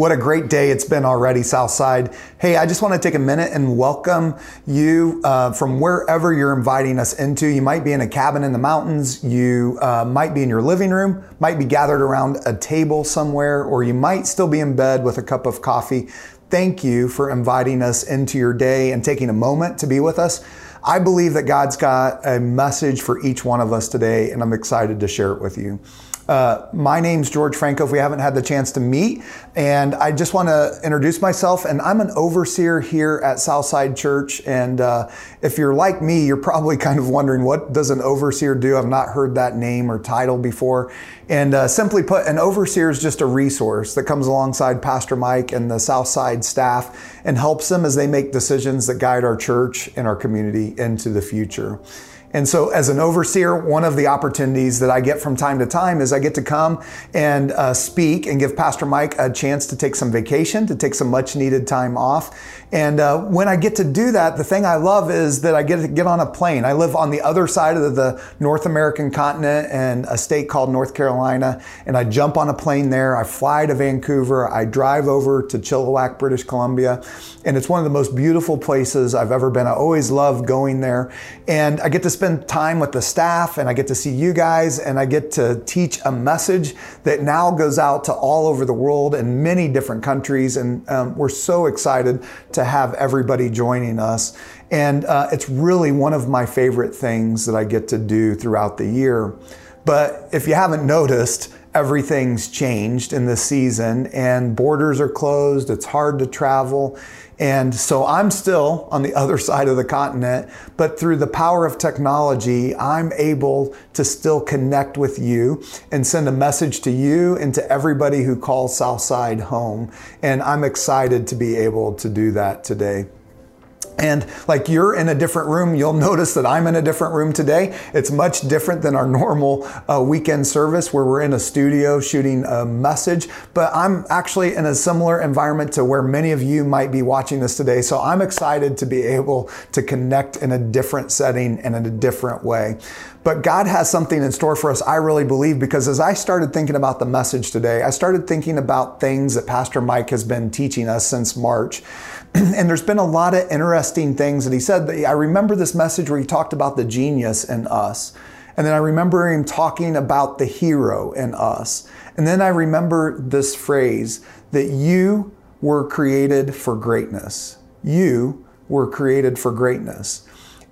What a great day it's been already, Southside. Hey, I just want to take a minute and welcome you uh, from wherever you're inviting us into. You might be in a cabin in the mountains, you uh, might be in your living room, might be gathered around a table somewhere, or you might still be in bed with a cup of coffee. Thank you for inviting us into your day and taking a moment to be with us. I believe that God's got a message for each one of us today, and I'm excited to share it with you. Uh, my name's George Franco, if we haven't had the chance to meet. And I just want to introduce myself. And I'm an overseer here at Southside Church. And uh, if you're like me, you're probably kind of wondering what does an overseer do? I've not heard that name or title before. And uh, simply put, an overseer is just a resource that comes alongside Pastor Mike and the Southside staff and helps them as they make decisions that guide our church and our community into the future. And so, as an overseer, one of the opportunities that I get from time to time is I get to come and uh, speak and give Pastor Mike a chance to take some vacation, to take some much needed time off. And uh, when I get to do that, the thing I love is that I get to get on a plane. I live on the other side of the North American continent in a state called North Carolina. And I jump on a plane there. I fly to Vancouver. I drive over to Chilliwack, British Columbia. And it's one of the most beautiful places I've ever been. I always love going there. And I get to spend time with the staff and I get to see you guys and I get to teach a message that now goes out to all over the world in many different countries. And um, we're so excited to to have everybody joining us. And uh, it's really one of my favorite things that I get to do throughout the year. But if you haven't noticed, everything's changed in this season and borders are closed. It's hard to travel. And so I'm still on the other side of the continent, but through the power of technology, I'm able to still connect with you and send a message to you and to everybody who calls Southside home. And I'm excited to be able to do that today. And like you're in a different room, you'll notice that I'm in a different room today. It's much different than our normal uh, weekend service where we're in a studio shooting a message, but I'm actually in a similar environment to where many of you might be watching this today. So I'm excited to be able to connect in a different setting and in a different way. But God has something in store for us, I really believe, because as I started thinking about the message today, I started thinking about things that Pastor Mike has been teaching us since March. and there's been a lot of interesting things that he said. I remember this message where he talked about the genius in us. And then I remember him talking about the hero in us. And then I remember this phrase that you were created for greatness. You were created for greatness.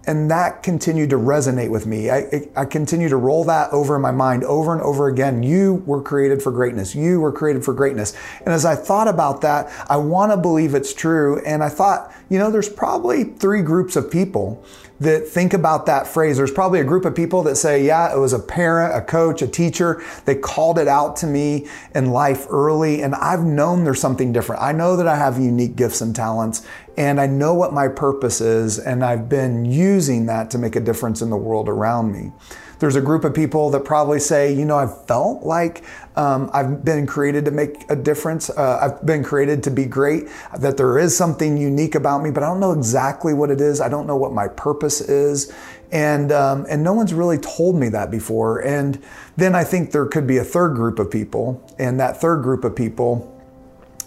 And that continued to resonate with me. I, I continue to roll that over in my mind over and over again. You were created for greatness. You were created for greatness. And as I thought about that, I want to believe it's true. And I thought, you know, there's probably three groups of people that think about that phrase. There's probably a group of people that say, yeah, it was a parent, a coach, a teacher. They called it out to me in life early. And I've known there's something different. I know that I have unique gifts and talents and I know what my purpose is. And I've been using that to make a difference in the world around me. There's a group of people that probably say, you know, I've felt like um, I've been created to make a difference. Uh, I've been created to be great, that there is something unique about me, but I don't know exactly what it is. I don't know what my purpose is. And, um, and no one's really told me that before. And then I think there could be a third group of people, and that third group of people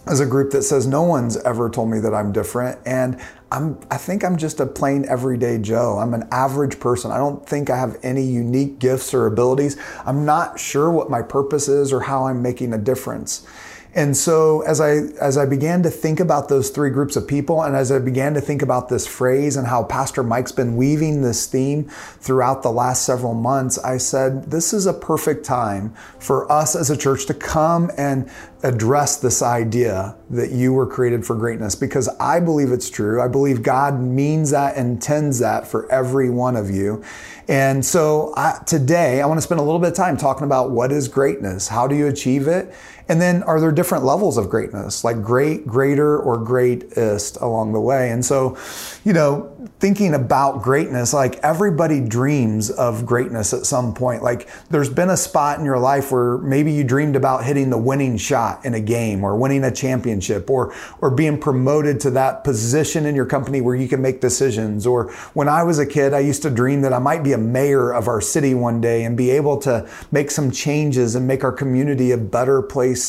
is a group that says no one's ever told me that I'm different and I'm I think I'm just a plain everyday Joe. I'm an average person. I don't think I have any unique gifts or abilities. I'm not sure what my purpose is or how I'm making a difference. And so as I as I began to think about those three groups of people and as I began to think about this phrase and how Pastor Mike's been weaving this theme throughout the last several months, I said this is a perfect time for us as a church to come and address this idea that you were created for greatness because I believe it's true. I believe God means that, and intends that for every one of you. And so I, today I want to spend a little bit of time talking about what is greatness? How do you achieve it? And then are there different levels of greatness, like great, greater, or greatest along the way? And so, you know, thinking about greatness, like everybody dreams of greatness at some point. Like there's been a spot in your life where maybe you dreamed about hitting the winning shot in a game or winning a championship or, or being promoted to that position in your company where you can make decisions. Or when I was a kid, I used to dream that I might be a mayor of our city one day and be able to make some changes and make our community a better place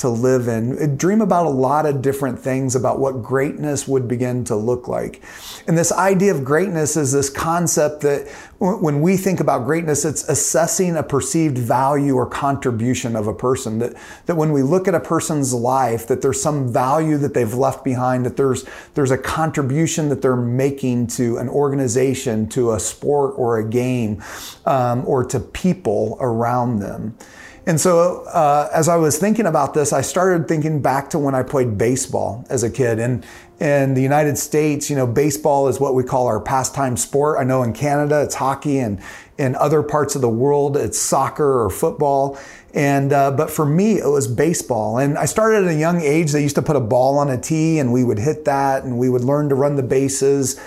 to live in. Dream about a lot of different things about what greatness would begin to look like. And this idea of greatness is this concept that when we think about greatness, it's assessing a perceived value or contribution of a person. That, that when we look at a person's life, that there's some value that they've left behind, that there's, there's a contribution that they're making to an organization, to a sport or a game, um, or to people around them. And so, uh, as I was thinking about this, I started thinking back to when I played baseball as a kid. And in the United States, you know, baseball is what we call our pastime sport. I know in Canada it's hockey, and in other parts of the world it's soccer or football. And uh, but for me, it was baseball. And I started at a young age. They used to put a ball on a tee, and we would hit that, and we would learn to run the bases.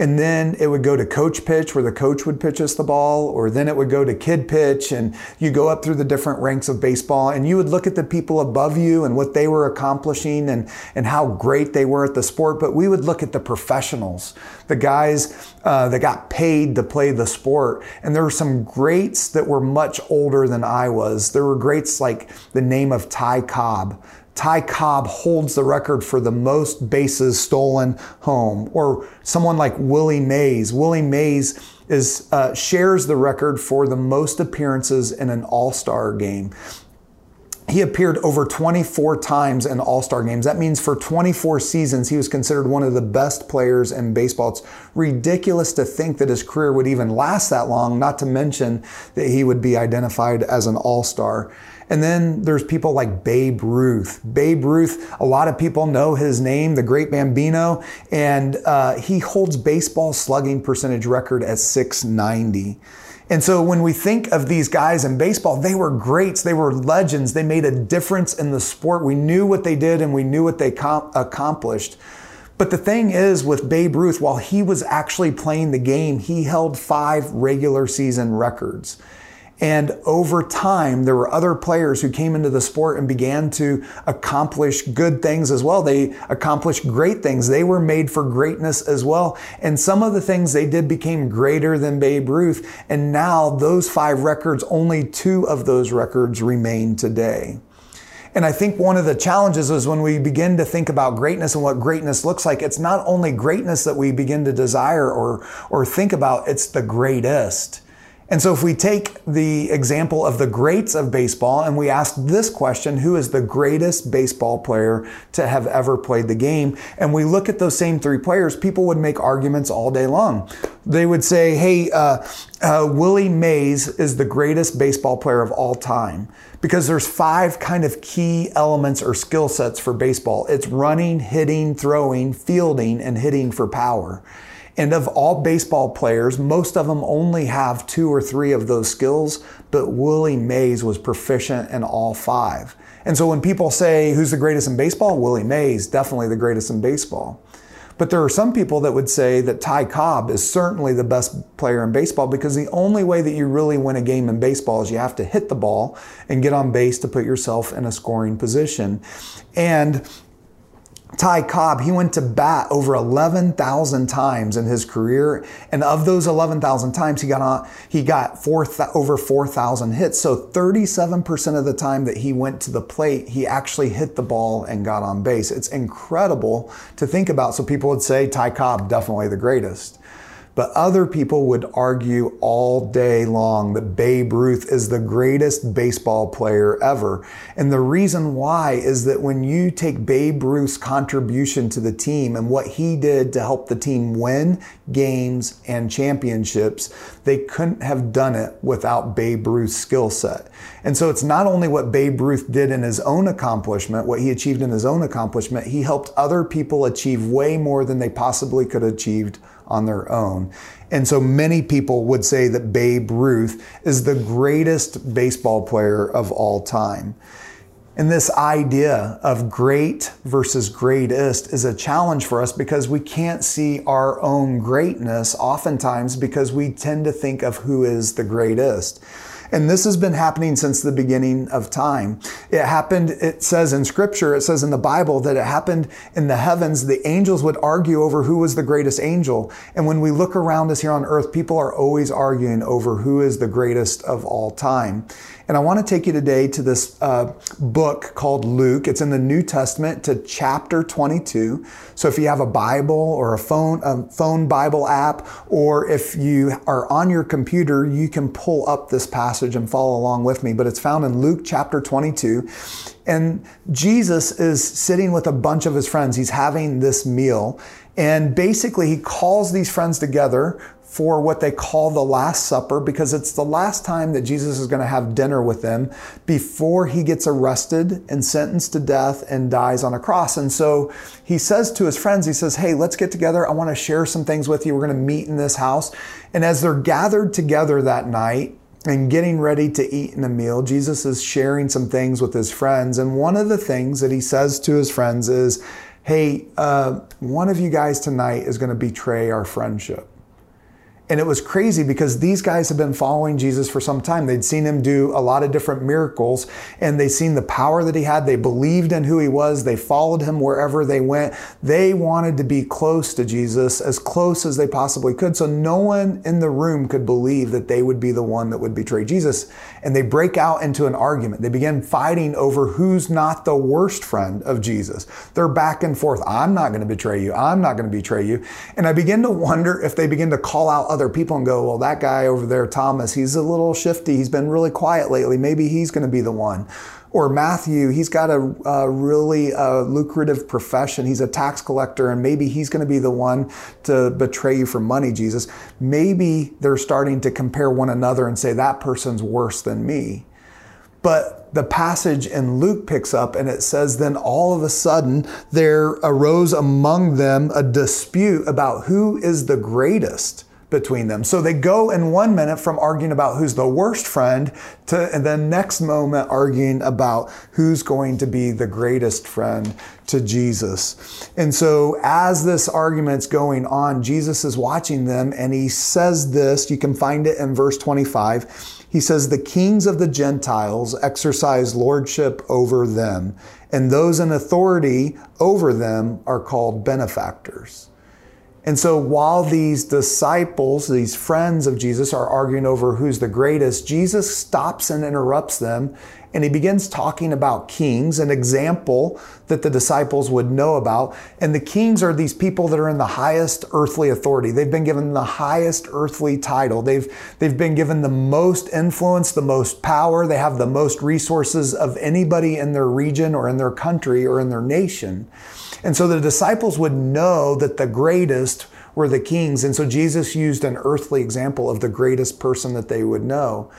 And then it would go to coach pitch where the coach would pitch us the ball, or then it would go to kid pitch. And you go up through the different ranks of baseball and you would look at the people above you and what they were accomplishing and, and how great they were at the sport. But we would look at the professionals, the guys uh, that got paid to play the sport. And there were some greats that were much older than I was. There were greats like the name of Ty Cobb Ty Cobb holds the record for the most bases stolen home, or someone like Willie Mays. Willie Mays is uh, shares the record for the most appearances in an All Star game. He appeared over 24 times in All Star games. That means for 24 seasons, he was considered one of the best players in baseball. It's ridiculous to think that his career would even last that long, not to mention that he would be identified as an All Star. And then there's people like Babe Ruth. Babe Ruth, a lot of people know his name, the great Bambino, and uh, he holds baseball slugging percentage record at 690. And so when we think of these guys in baseball, they were greats. They were legends. They made a difference in the sport. We knew what they did and we knew what they com- accomplished. But the thing is with Babe Ruth, while he was actually playing the game, he held five regular season records. And over time, there were other players who came into the sport and began to accomplish good things as well. They accomplished great things. They were made for greatness as well. And some of the things they did became greater than Babe Ruth. And now those five records, only two of those records remain today. And I think one of the challenges is when we begin to think about greatness and what greatness looks like, it's not only greatness that we begin to desire or, or think about, it's the greatest. And so if we take the example of the greats of baseball and we ask this question, who is the greatest baseball player to have ever played the game? And we look at those same three players, people would make arguments all day long. They would say, hey, uh, uh, Willie Mays is the greatest baseball player of all time because there's five kind of key elements or skill sets for baseball. It's running, hitting, throwing, fielding, and hitting for power. And of all baseball players, most of them only have two or three of those skills, but Willie Mays was proficient in all five. And so when people say, who's the greatest in baseball? Willie Mays, definitely the greatest in baseball. But there are some people that would say that Ty Cobb is certainly the best player in baseball because the only way that you really win a game in baseball is you have to hit the ball and get on base to put yourself in a scoring position. And Ty Cobb, he went to bat over 11,000 times in his career. And of those 11,000 times, he got on, he got four, over 4,000 hits. So 37% of the time that he went to the plate, he actually hit the ball and got on base. It's incredible to think about. So people would say Ty Cobb, definitely the greatest. But other people would argue all day long that Babe Ruth is the greatest baseball player ever. And the reason why is that when you take Babe Ruth's contribution to the team and what he did to help the team win games and championships, they couldn't have done it without Babe Ruth's skill set. And so it's not only what Babe Ruth did in his own accomplishment, what he achieved in his own accomplishment, he helped other people achieve way more than they possibly could have achieved on their own. And so many people would say that Babe Ruth is the greatest baseball player of all time. And this idea of great versus greatest is a challenge for us because we can't see our own greatness oftentimes because we tend to think of who is the greatest. And this has been happening since the beginning of time. It happened, it says in scripture, it says in the Bible that it happened in the heavens. The angels would argue over who was the greatest angel. And when we look around us here on earth, people are always arguing over who is the greatest of all time. And I want to take you today to this uh, book called Luke. It's in the New Testament to chapter 22. So if you have a Bible or a phone, a phone Bible app, or if you are on your computer, you can pull up this passage and follow along with me. But it's found in Luke chapter 22. And Jesus is sitting with a bunch of his friends. He's having this meal. And basically, he calls these friends together for what they call the Last Supper because it's the last time that Jesus is going to have dinner with them before he gets arrested and sentenced to death and dies on a cross. And so he says to his friends, he says, Hey, let's get together. I want to share some things with you. We're going to meet in this house. And as they're gathered together that night, and getting ready to eat in a meal, Jesus is sharing some things with his friends. And one of the things that he says to his friends is, Hey, uh, one of you guys tonight is going to betray our friendship. And it was crazy because these guys have been following Jesus for some time. They'd seen him do a lot of different miracles and they'd seen the power that he had. They believed in who he was. They followed him wherever they went. They wanted to be close to Jesus, as close as they possibly could. So no one in the room could believe that they would be the one that would betray Jesus. And they break out into an argument. They begin fighting over who's not the worst friend of Jesus. They're back and forth. I'm not going to betray you. I'm not going to betray you. And I begin to wonder if they begin to call out other people and go, well, that guy over there, Thomas, he's a little shifty. He's been really quiet lately. Maybe he's going to be the one. Or Matthew, he's got a, a really uh, lucrative profession. He's a tax collector, and maybe he's going to be the one to betray you for money, Jesus. Maybe they're starting to compare one another and say, that person's worse than me. But the passage in Luke picks up and it says, Then all of a sudden there arose among them a dispute about who is the greatest between them. So they go in one minute from arguing about who's the worst friend to and the next moment arguing about who's going to be the greatest friend to Jesus. And so as this argument's going on, Jesus is watching them and he says this, you can find it in verse 25. He says, The kings of the Gentiles exercise lordship over them, and those in authority over them are called benefactors. And so while these disciples, these friends of Jesus, are arguing over who's the greatest, Jesus stops and interrupts them and he begins talking about kings, an example that the disciples would know about. And the kings are these people that are in the highest earthly authority. They've been given the highest earthly title. They've, they've been given the most influence, the most power. They have the most resources of anybody in their region or in their country or in their nation. And so the disciples would know that the greatest were the kings. And so Jesus used an earthly example of the greatest person that they would know.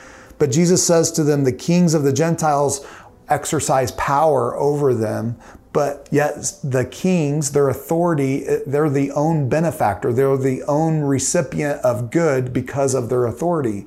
But Jesus says to them, the kings of the Gentiles exercise power over them, but yet the kings, their authority, they're the own benefactor. They're the own recipient of good because of their authority.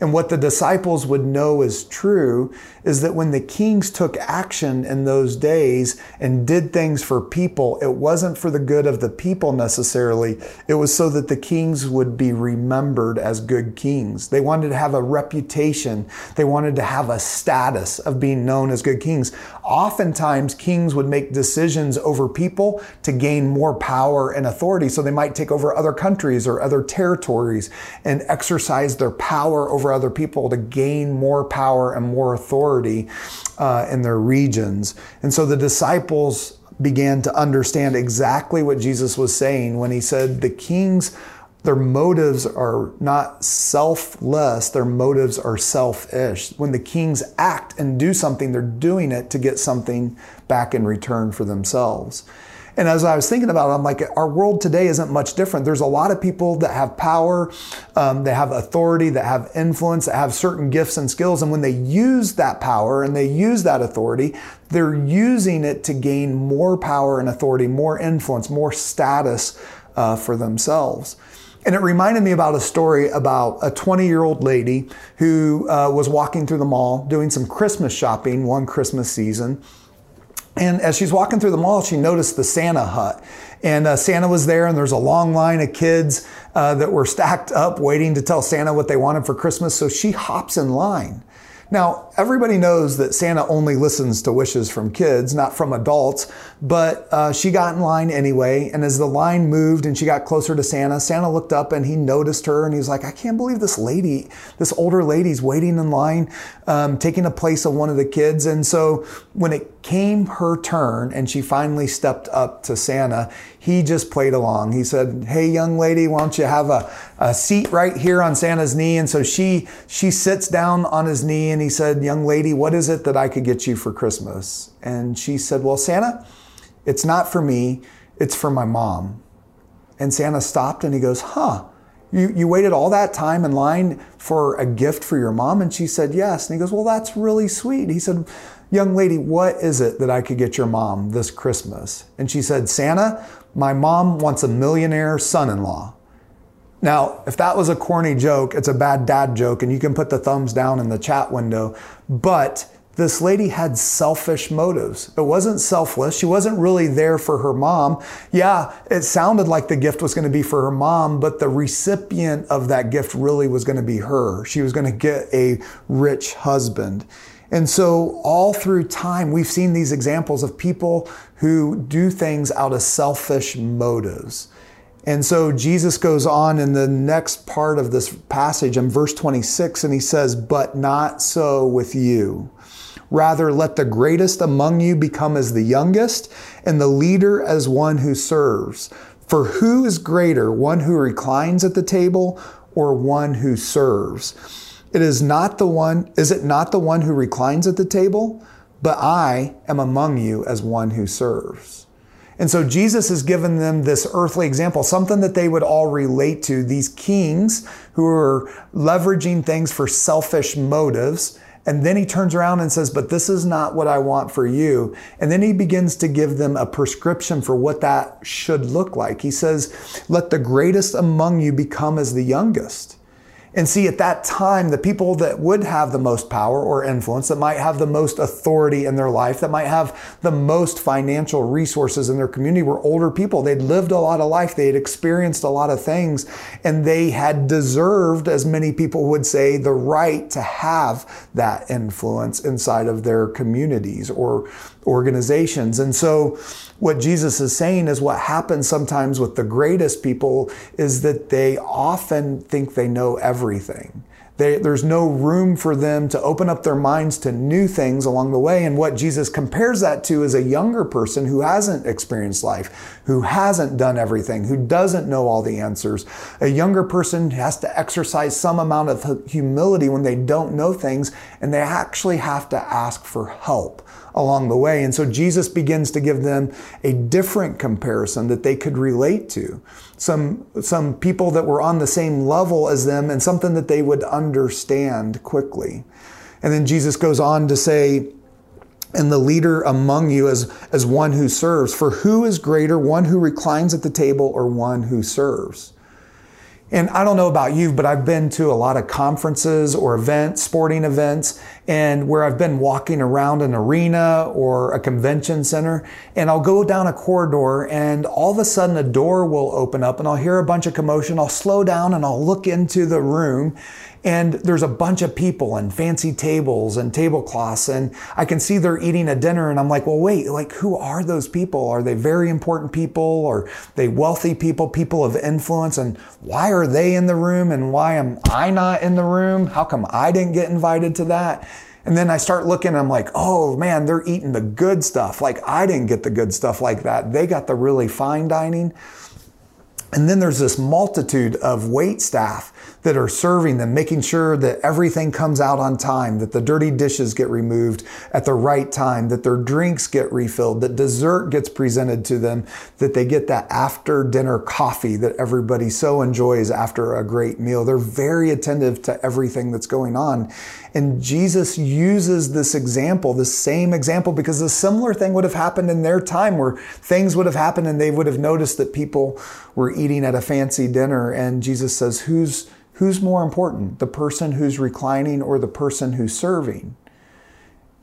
And what the disciples would know is true is that when the kings took action in those days and did things for people, it wasn't for the good of the people necessarily. It was so that the kings would be remembered as good kings. They wanted to have a reputation. They wanted to have a status of being known as good kings. Oftentimes, kings would make decisions over people to gain more power and authority. So they might take over other countries or other territories and exercise their power over other people to gain more power and more authority uh, in their regions. And so the disciples began to understand exactly what Jesus was saying when he said, The kings their motives are not selfless, their motives are selfish. When the kings act and do something, they're doing it to get something back in return for themselves. And as I was thinking about it, I'm like, our world today isn't much different. There's a lot of people that have power, um, they have authority, that have influence, that have certain gifts and skills. And when they use that power and they use that authority, they're using it to gain more power and authority, more influence, more status uh, for themselves. And it reminded me about a story about a 20 year old lady who uh, was walking through the mall doing some Christmas shopping one Christmas season. And as she's walking through the mall, she noticed the Santa hut. And uh, Santa was there, and there's a long line of kids uh, that were stacked up waiting to tell Santa what they wanted for Christmas. So she hops in line. Now, everybody knows that Santa only listens to wishes from kids, not from adults, but uh, she got in line anyway. And as the line moved and she got closer to Santa, Santa looked up and he noticed her and he was like, I can't believe this lady, this older lady's waiting in line, um, taking the place of one of the kids. And so when it came her turn and she finally stepped up to Santa, he just played along. He said, Hey, young lady, why don't you have a, a seat right here on Santa's knee? And so she, she sits down on his knee and he said, Young lady, what is it that I could get you for Christmas? And she said, Well, Santa, it's not for me, it's for my mom. And Santa stopped and he goes, Huh, you, you waited all that time in line for a gift for your mom? And she said, Yes. And he goes, Well, that's really sweet. He said, Young lady, what is it that I could get your mom this Christmas? And she said, Santa, my mom wants a millionaire son in law. Now, if that was a corny joke, it's a bad dad joke, and you can put the thumbs down in the chat window. But this lady had selfish motives. It wasn't selfless. She wasn't really there for her mom. Yeah, it sounded like the gift was going to be for her mom, but the recipient of that gift really was going to be her. She was going to get a rich husband. And so, all through time, we've seen these examples of people who do things out of selfish motives. And so, Jesus goes on in the next part of this passage in verse 26, and he says, But not so with you. Rather, let the greatest among you become as the youngest, and the leader as one who serves. For who is greater, one who reclines at the table or one who serves? It is not the one, is it not the one who reclines at the table? But I am among you as one who serves. And so Jesus has given them this earthly example, something that they would all relate to. These kings who are leveraging things for selfish motives. And then he turns around and says, But this is not what I want for you. And then he begins to give them a prescription for what that should look like. He says, Let the greatest among you become as the youngest. And see, at that time, the people that would have the most power or influence, that might have the most authority in their life, that might have the most financial resources in their community were older people. They'd lived a lot of life, they had experienced a lot of things, and they had deserved, as many people would say, the right to have that influence inside of their communities or organizations. And so, what Jesus is saying is what happens sometimes with the greatest people is that they often think they know everything. They, there's no room for them to open up their minds to new things along the way. And what Jesus compares that to is a younger person who hasn't experienced life, who hasn't done everything, who doesn't know all the answers. A younger person has to exercise some amount of humility when they don't know things, and they actually have to ask for help along the way. And so Jesus begins to give them a different comparison that they could relate to. Some, some people that were on the same level as them and something that they would understand quickly. And then Jesus goes on to say, and the leader among you as, as one who serves. For who is greater, one who reclines at the table or one who serves? And I don't know about you, but I've been to a lot of conferences or events, sporting events, and where I've been walking around an arena or a convention center, and I'll go down a corridor, and all of a sudden a door will open up, and I'll hear a bunch of commotion. I'll slow down and I'll look into the room, and there's a bunch of people and fancy tables and tablecloths and i can see they're eating a dinner and i'm like well wait like who are those people are they very important people or they wealthy people people of influence and why are they in the room and why am i not in the room how come i didn't get invited to that and then I start looking and I'm like, oh man, they're eating the good stuff. Like I didn't get the good stuff like that. They got the really fine dining. And then there's this multitude of wait staff that are serving them, making sure that everything comes out on time, that the dirty dishes get removed at the right time, that their drinks get refilled, that dessert gets presented to them, that they get that after dinner coffee that everybody so enjoys after a great meal. They're very attentive to everything that's going on. And Jesus uses this example, the same example, because a similar thing would have happened in their time where things would have happened and they would have noticed that people were eating at a fancy dinner. And Jesus says, Who's, who's more important, the person who's reclining or the person who's serving?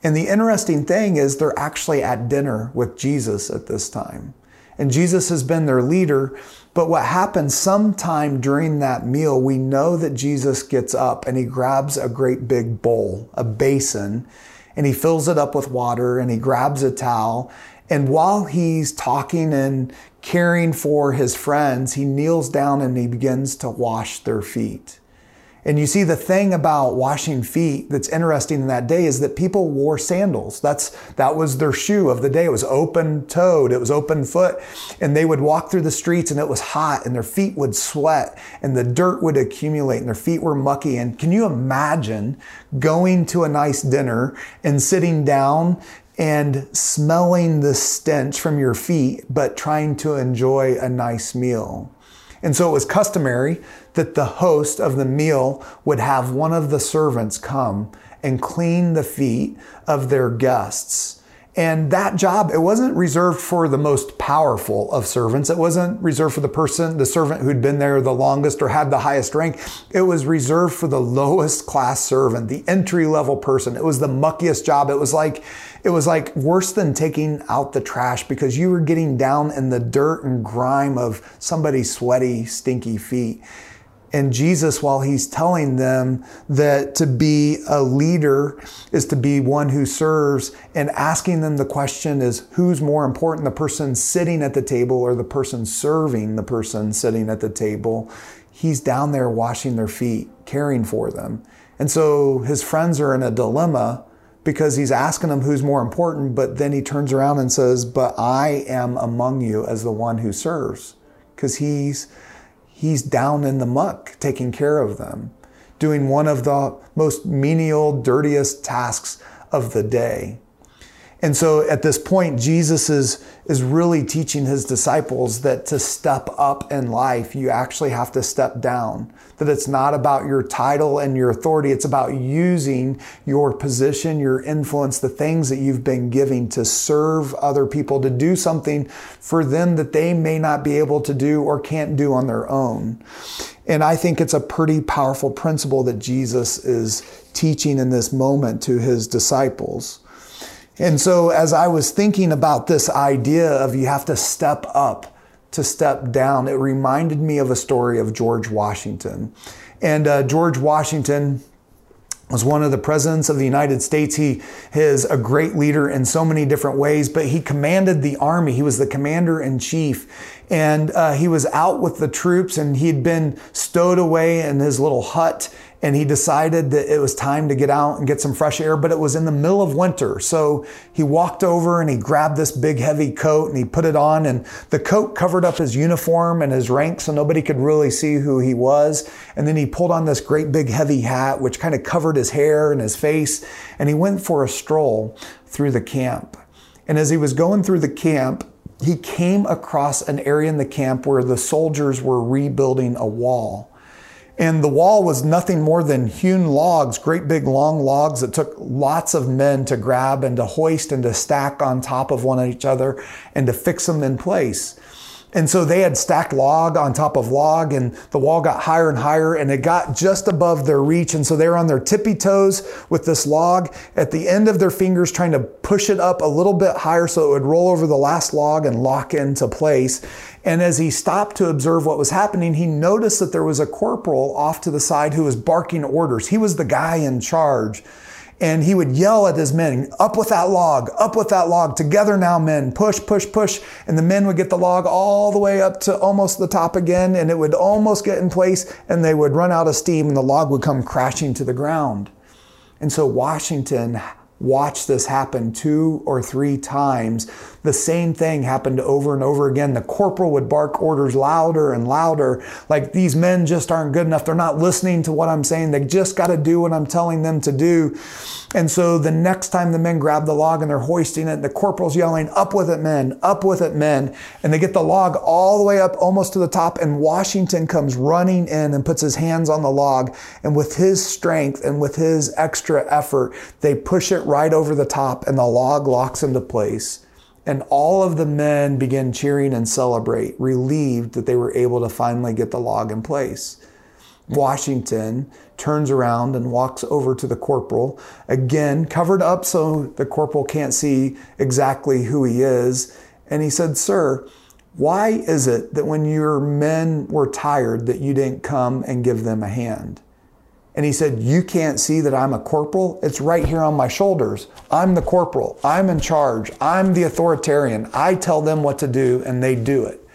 And the interesting thing is, they're actually at dinner with Jesus at this time. And Jesus has been their leader. But what happens sometime during that meal, we know that Jesus gets up and he grabs a great big bowl, a basin, and he fills it up with water and he grabs a towel. And while he's talking and caring for his friends, he kneels down and he begins to wash their feet. And you see, the thing about washing feet that's interesting in that day is that people wore sandals. That's, that was their shoe of the day. It was open toed, it was open foot. And they would walk through the streets and it was hot and their feet would sweat and the dirt would accumulate and their feet were mucky. And can you imagine going to a nice dinner and sitting down and smelling the stench from your feet, but trying to enjoy a nice meal? And so it was customary that the host of the meal would have one of the servants come and clean the feet of their guests. And that job, it wasn't reserved for the most powerful of servants. It wasn't reserved for the person, the servant who'd been there the longest or had the highest rank. It was reserved for the lowest class servant, the entry level person. It was the muckiest job. It was like, it was like worse than taking out the trash because you were getting down in the dirt and grime of somebody's sweaty, stinky feet. And Jesus, while he's telling them that to be a leader is to be one who serves, and asking them the question is who's more important, the person sitting at the table or the person serving the person sitting at the table? He's down there washing their feet, caring for them. And so his friends are in a dilemma because he's asking them who's more important, but then he turns around and says, But I am among you as the one who serves. Because he's he's down in the muck taking care of them, doing one of the most menial, dirtiest tasks of the day. And so at this point, Jesus is, is really teaching his disciples that to step up in life, you actually have to step down. That it's not about your title and your authority. It's about using your position, your influence, the things that you've been giving to serve other people, to do something for them that they may not be able to do or can't do on their own. And I think it's a pretty powerful principle that Jesus is teaching in this moment to his disciples. And so, as I was thinking about this idea of you have to step up to step down, it reminded me of a story of George Washington. And uh, George Washington was one of the presidents of the United States. He is a great leader in so many different ways, but he commanded the army. He was the commander in chief. And uh, he was out with the troops and he'd been stowed away in his little hut and he decided that it was time to get out and get some fresh air, but it was in the middle of winter. So he walked over and he grabbed this big heavy coat and he put it on and the coat covered up his uniform and his rank so nobody could really see who he was. And then he pulled on this great big heavy hat, which kind of covered his hair and his face. And he went for a stroll through the camp. And as he was going through the camp, he came across an area in the camp where the soldiers were rebuilding a wall. And the wall was nothing more than hewn logs, great big long logs that took lots of men to grab and to hoist and to stack on top of one each other and to fix them in place. And so they had stacked log on top of log, and the wall got higher and higher, and it got just above their reach. And so they were on their tippy toes with this log at the end of their fingers, trying to push it up a little bit higher so it would roll over the last log and lock into place. And as he stopped to observe what was happening, he noticed that there was a corporal off to the side who was barking orders. He was the guy in charge and he would yell at his men, up with that log, up with that log, together now, men, push, push, push. And the men would get the log all the way up to almost the top again, and it would almost get in place, and they would run out of steam, and the log would come crashing to the ground. And so Washington watched this happen two or three times. The same thing happened over and over again. The corporal would bark orders louder and louder, like these men just aren't good enough. They're not listening to what I'm saying. They just got to do what I'm telling them to do. And so the next time the men grab the log and they're hoisting it, the corporal's yelling, Up with it, men, up with it, men. And they get the log all the way up almost to the top. And Washington comes running in and puts his hands on the log. And with his strength and with his extra effort, they push it right over the top and the log locks into place. And all of the men begin cheering and celebrate, relieved that they were able to finally get the log in place. Washington turns around and walks over to the corporal, again covered up so the corporal can't see exactly who he is. And he said, Sir, why is it that when your men were tired that you didn't come and give them a hand? And he said, You can't see that I'm a corporal? It's right here on my shoulders. I'm the corporal. I'm in charge. I'm the authoritarian. I tell them what to do and they do it.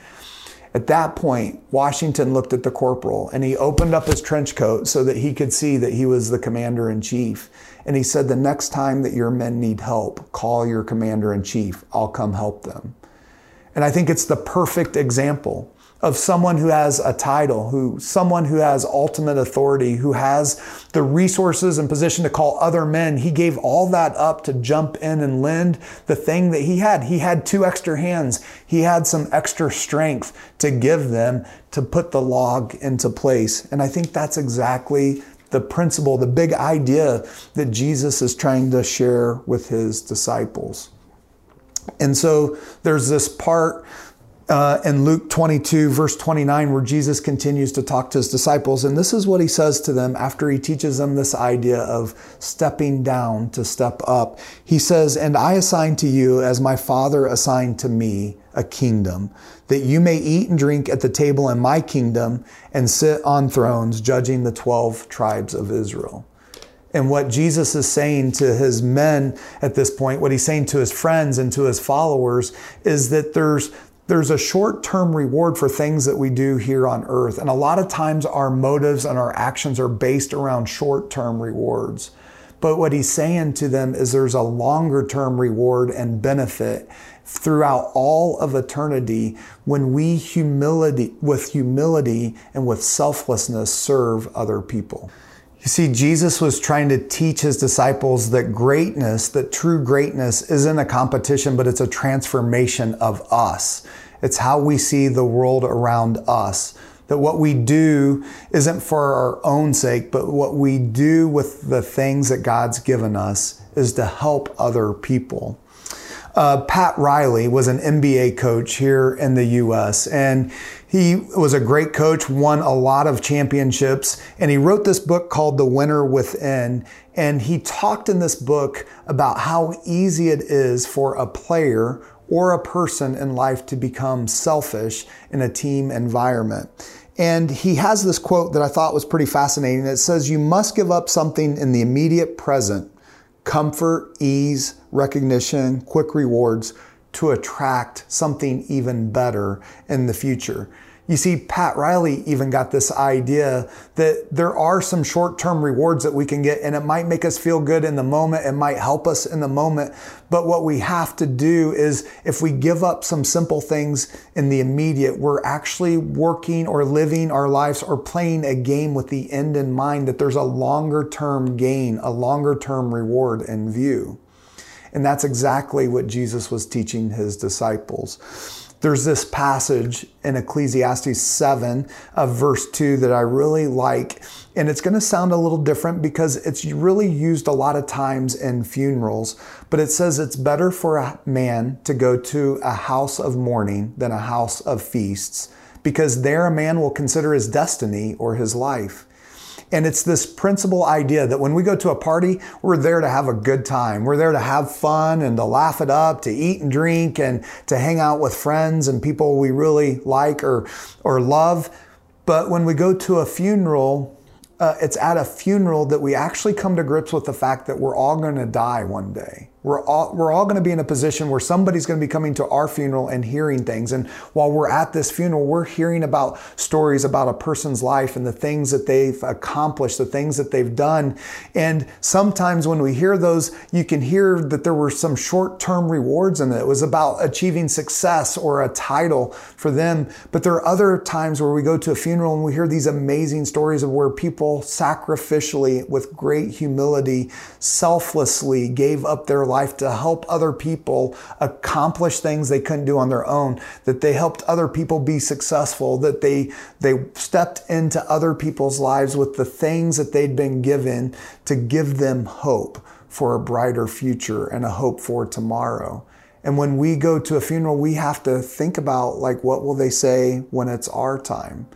At that point, Washington looked at the corporal and he opened up his trench coat so that he could see that he was the commander in chief. And he said, The next time that your men need help, call your commander in chief. I'll come help them. And I think it's the perfect example of someone who has a title, who someone who has ultimate authority, who has the resources and position to call other men. He gave all that up to jump in and lend the thing that he had. He had two extra hands. He had some extra strength to give them to put the log into place. And I think that's exactly the principle, the big idea that Jesus is trying to share with his disciples. And so there's this part uh, in Luke 22, verse 29, where Jesus continues to talk to his disciples. And this is what he says to them after he teaches them this idea of stepping down to step up. He says, And I assign to you, as my Father assigned to me, a kingdom, that you may eat and drink at the table in my kingdom and sit on thrones, judging the 12 tribes of Israel. And what Jesus is saying to his men at this point, what he's saying to his friends and to his followers, is that there's there's a short term reward for things that we do here on earth. And a lot of times our motives and our actions are based around short term rewards. But what he's saying to them is there's a longer term reward and benefit throughout all of eternity when we humility with humility and with selflessness serve other people. You see, Jesus was trying to teach his disciples that greatness, that true greatness isn't a competition, but it's a transformation of us. It's how we see the world around us. That what we do isn't for our own sake, but what we do with the things that God's given us is to help other people. Uh, Pat Riley was an NBA coach here in the U.S. and he was a great coach, won a lot of championships, and he wrote this book called The Winner Within. And he talked in this book about how easy it is for a player or a person in life to become selfish in a team environment. And he has this quote that I thought was pretty fascinating. It says, You must give up something in the immediate present comfort, ease, recognition, quick rewards to attract something even better in the future. You see, Pat Riley even got this idea that there are some short term rewards that we can get, and it might make us feel good in the moment. It might help us in the moment. But what we have to do is if we give up some simple things in the immediate, we're actually working or living our lives or playing a game with the end in mind that there's a longer term gain, a longer term reward in view. And that's exactly what Jesus was teaching his disciples. There's this passage in Ecclesiastes 7 of verse 2 that I really like. And it's going to sound a little different because it's really used a lot of times in funerals. But it says it's better for a man to go to a house of mourning than a house of feasts because there a man will consider his destiny or his life. And it's this principal idea that when we go to a party, we're there to have a good time. We're there to have fun and to laugh it up, to eat and drink and to hang out with friends and people we really like or, or love. But when we go to a funeral, uh, it's at a funeral that we actually come to grips with the fact that we're all going to die one day. We're all, we're all going to be in a position where somebody's going to be coming to our funeral and hearing things. And while we're at this funeral, we're hearing about stories about a person's life and the things that they've accomplished, the things that they've done. And sometimes when we hear those, you can hear that there were some short term rewards in it. It was about achieving success or a title for them. But there are other times where we go to a funeral and we hear these amazing stories of where people sacrificially, with great humility, selflessly gave up their life life to help other people accomplish things they couldn't do on their own, that they helped other people be successful, that they, they stepped into other people's lives with the things that they'd been given to give them hope for a brighter future and a hope for tomorrow. And when we go to a funeral, we have to think about like, what will they say when it's our time?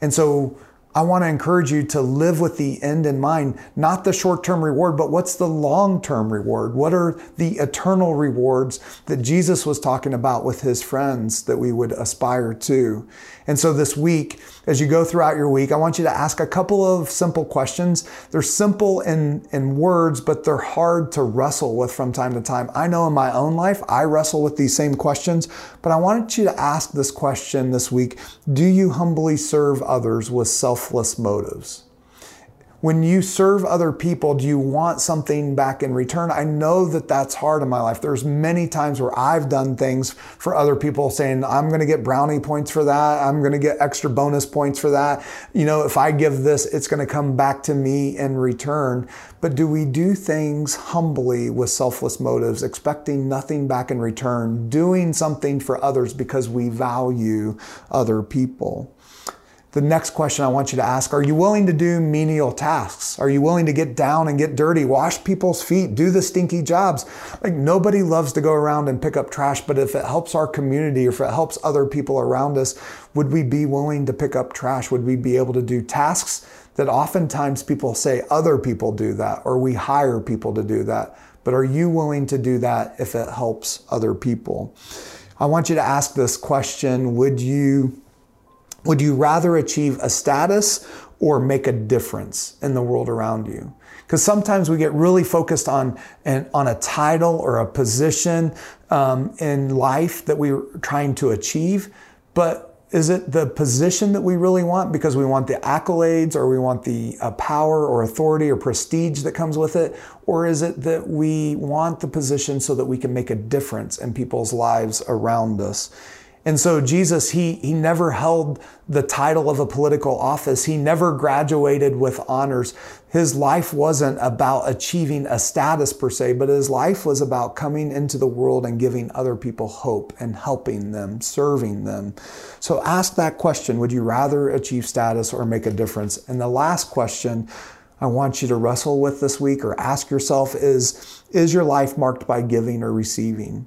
And so I want to encourage you to live with the end in mind, not the short term reward, but what's the long term reward? What are the eternal rewards that Jesus was talking about with his friends that we would aspire to? And so this week, as you go throughout your week, I want you to ask a couple of simple questions. They're simple in, in words, but they're hard to wrestle with from time to time. I know in my own life, I wrestle with these same questions, but I want you to ask this question this week Do you humbly serve others with selfless motives? when you serve other people, do you want something back in return? I know that that's hard in my life. There's many times where I've done things for other people saying, I'm going to get brownie points for that. I'm going to get extra bonus points for that. You know, if I give this, it's going to come back to me in return. But do we do things humbly with selfless motives, expecting nothing back in return, doing something for others because we value other people? The next question I want you to ask Are you willing to do menial tasks? Are you willing to get down and get dirty, wash people's feet, do the stinky jobs? Like nobody loves to go around and pick up trash, but if it helps our community or if it helps other people around us, would we be willing to pick up trash? Would we be able to do tasks that oftentimes people say other people do that or we hire people to do that? But are you willing to do that if it helps other people? I want you to ask this question Would you would you rather achieve a status or make a difference in the world around you? Because sometimes we get really focused on, an, on a title or a position um, in life that we're trying to achieve, but is it the position that we really want because we want the accolades or we want the uh, power or authority or prestige that comes with it? Or is it that we want the position so that we can make a difference in people's lives around us? And so Jesus, he, he never held the title of a political office. He never graduated with honors. His life wasn't about achieving a status per se, but his life was about coming into the world and giving other people hope and helping them, serving them. So ask that question. Would you rather achieve status or make a difference? And the last question I want you to wrestle with this week or ask yourself is, is your life marked by giving or receiving?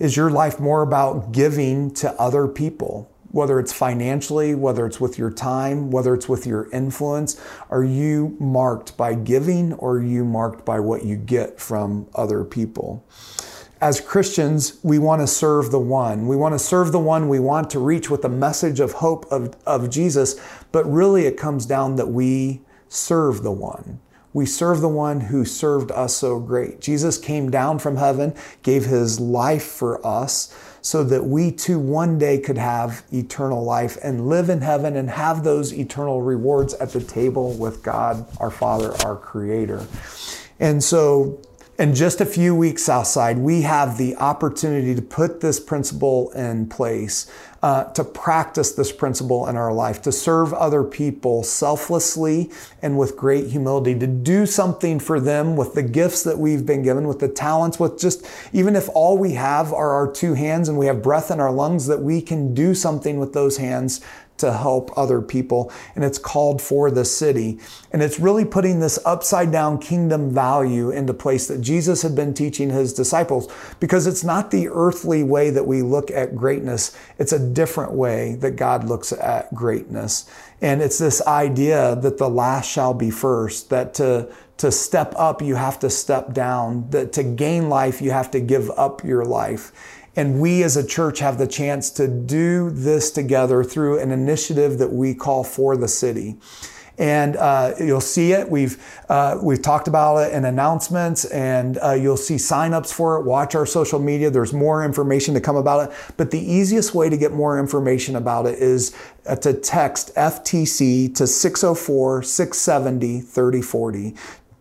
Is your life more about giving to other people? Whether it's financially, whether it's with your time, whether it's with your influence, are you marked by giving or are you marked by what you get from other people? As Christians, we want to serve the one. We want to serve the one we want to reach with the message of hope of, of Jesus, but really it comes down that we serve the one. We serve the one who served us so great. Jesus came down from heaven, gave his life for us so that we too one day could have eternal life and live in heaven and have those eternal rewards at the table with God, our Father, our Creator. And so in just a few weeks outside, we have the opportunity to put this principle in place, uh, to practice this principle in our life, to serve other people selflessly and with great humility, to do something for them with the gifts that we've been given, with the talents, with just, even if all we have are our two hands and we have breath in our lungs, that we can do something with those hands to help other people. And it's called for the city. And it's really putting this upside down kingdom value into place that Jesus had been teaching his disciples because it's not the earthly way that we look at greatness. It's a different way that God looks at greatness. And it's this idea that the last shall be first, that to, to step up, you have to step down, that to gain life, you have to give up your life. And we as a church have the chance to do this together through an initiative that we call For the City. And uh, you'll see it. We've uh, we've talked about it in announcements, and uh, you'll see signups for it. Watch our social media. There's more information to come about it. But the easiest way to get more information about it is uh, to text FTC to 604 670 3040.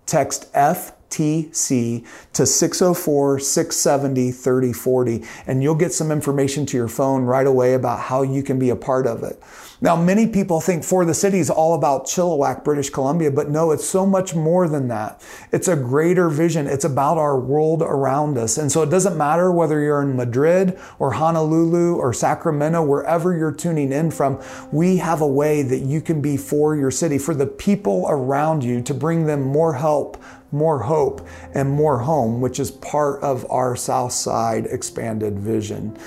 Text F TC to 604 670 3040, and you'll get some information to your phone right away about how you can be a part of it. Now, many people think For the City is all about Chilliwack, British Columbia, but no, it's so much more than that. It's a greater vision. It's about our world around us. And so it doesn't matter whether you're in Madrid or Honolulu or Sacramento, wherever you're tuning in from, we have a way that you can be for your city, for the people around you to bring them more help, more hope, and more home, which is part of our Southside expanded vision.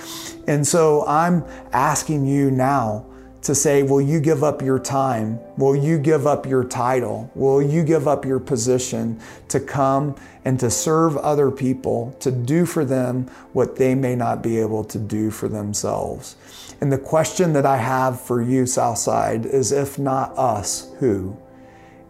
And so I'm asking you now to say, Will you give up your time? Will you give up your title? Will you give up your position to come and to serve other people, to do for them what they may not be able to do for themselves? And the question that I have for you, Southside, is if not us, who?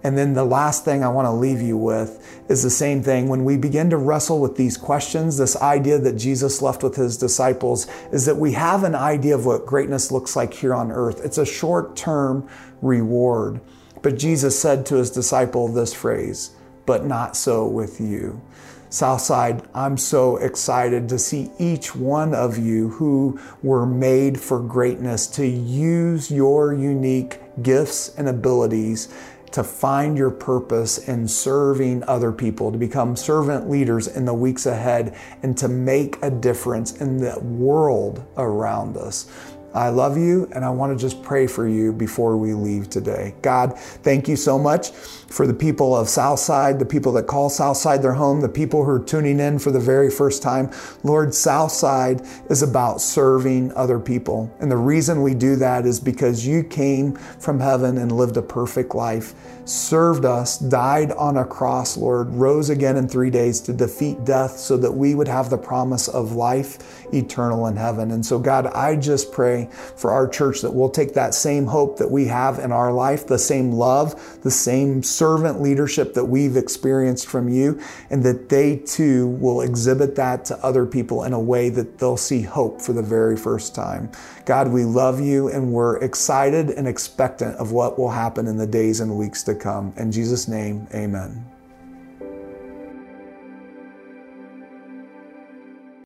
And then the last thing I want to leave you with is the same thing. When we begin to wrestle with these questions, this idea that Jesus left with his disciples is that we have an idea of what greatness looks like here on earth. It's a short term reward. But Jesus said to his disciple this phrase, but not so with you. Southside, I'm so excited to see each one of you who were made for greatness to use your unique gifts and abilities to find your purpose in serving other people, to become servant leaders in the weeks ahead, and to make a difference in the world around us. I love you and I want to just pray for you before we leave today. God, thank you so much for the people of Southside, the people that call Southside their home, the people who are tuning in for the very first time. Lord, Southside is about serving other people. And the reason we do that is because you came from heaven and lived a perfect life, served us, died on a cross, Lord, rose again in three days to defeat death so that we would have the promise of life eternal in heaven. And so, God, I just pray for our church that we'll take that same hope that we have in our life, the same love, the same servant leadership that we've experienced from you, and that they too will exhibit that to other people in a way that they'll see hope for the very first time. God, we love you and we're excited and expectant of what will happen in the days and weeks to come. In Jesus' name, amen.